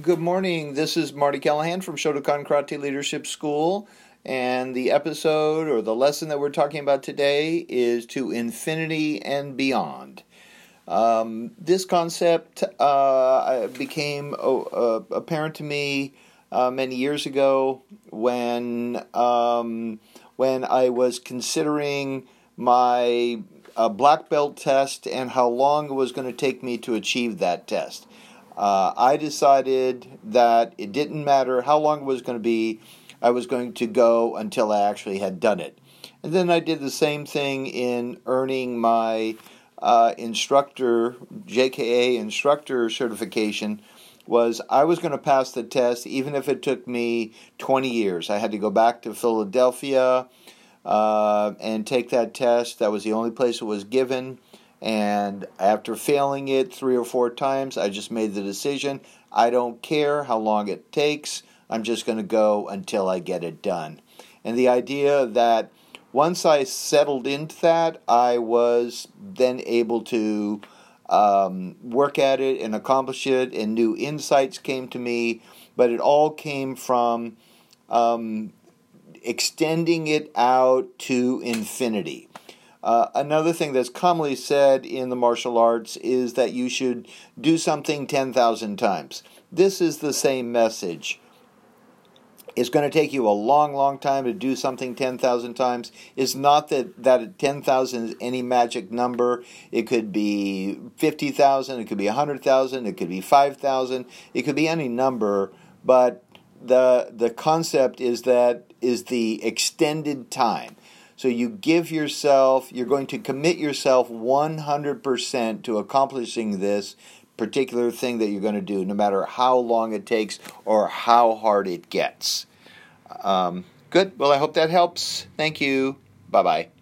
Good morning. This is Marty Callahan from Shotokan Karate Leadership School. And the episode or the lesson that we're talking about today is to infinity and beyond. Um, this concept uh, became uh, apparent to me uh, many years ago when um, when I was considering my uh, black belt test and how long it was going to take me to achieve that test. Uh, I decided that it didn't matter how long it was going to be I was going to go until I actually had done it. And then I did the same thing in earning my uh, instructor, JKA instructor certification. Was I was going to pass the test even if it took me 20 years. I had to go back to Philadelphia uh, and take that test. That was the only place it was given. And after failing it three or four times, I just made the decision I don't care how long it takes. I'm just going to go until I get it done. And the idea that once I settled into that, I was then able to um, work at it and accomplish it, and new insights came to me. But it all came from um, extending it out to infinity. Uh, another thing that's commonly said in the martial arts is that you should do something 10,000 times. This is the same message. It's going to take you a long, long time to do something 10,000 times. It's not that, that 10,000 is any magic number. It could be 50,000, it could be 100,000, it could be 5,000, it could be any number, but the, the concept is that is the extended time. So you give yourself, you're going to commit yourself 100% to accomplishing this particular thing that you're going to do, no matter how long it takes or how hard it gets. Um, good. Well, I hope that helps. Thank you. Bye bye.